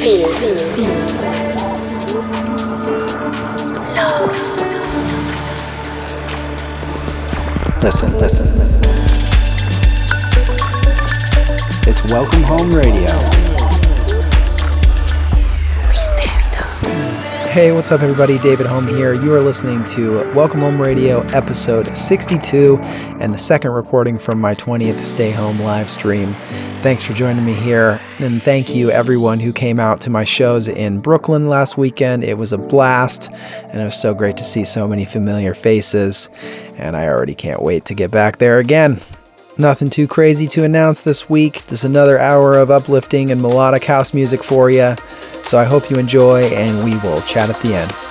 Feel. Listen, listen. It's Welcome Home Radio. Hey, what's up, everybody? David Home here. You are listening to Welcome Home Radio, episode 62, and the second recording from my 20th Stay Home live stream. Thanks for joining me here. And thank you, everyone who came out to my shows in Brooklyn last weekend. It was a blast, and it was so great to see so many familiar faces. And I already can't wait to get back there again. Nothing too crazy to announce this week. Just another hour of uplifting and melodic house music for you. So I hope you enjoy, and we will chat at the end.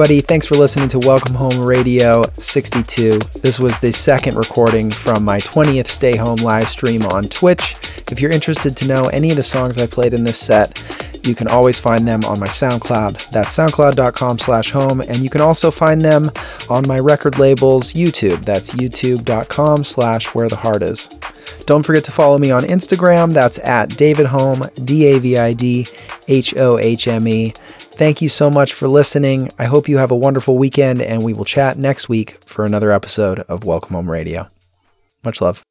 Everybody, thanks for listening to Welcome Home Radio 62. This was the second recording from my 20th Stay Home live stream on Twitch. If you're interested to know any of the songs I played in this set, you can always find them on my SoundCloud. That's soundcloud.com slash home. And you can also find them on my record label's YouTube. That's youtube.com slash where the heart is. Don't forget to follow me on Instagram. That's at David Hohme, D A V I D H O H M E. Thank you so much for listening. I hope you have a wonderful weekend, and we will chat next week for another episode of Welcome Home Radio. Much love.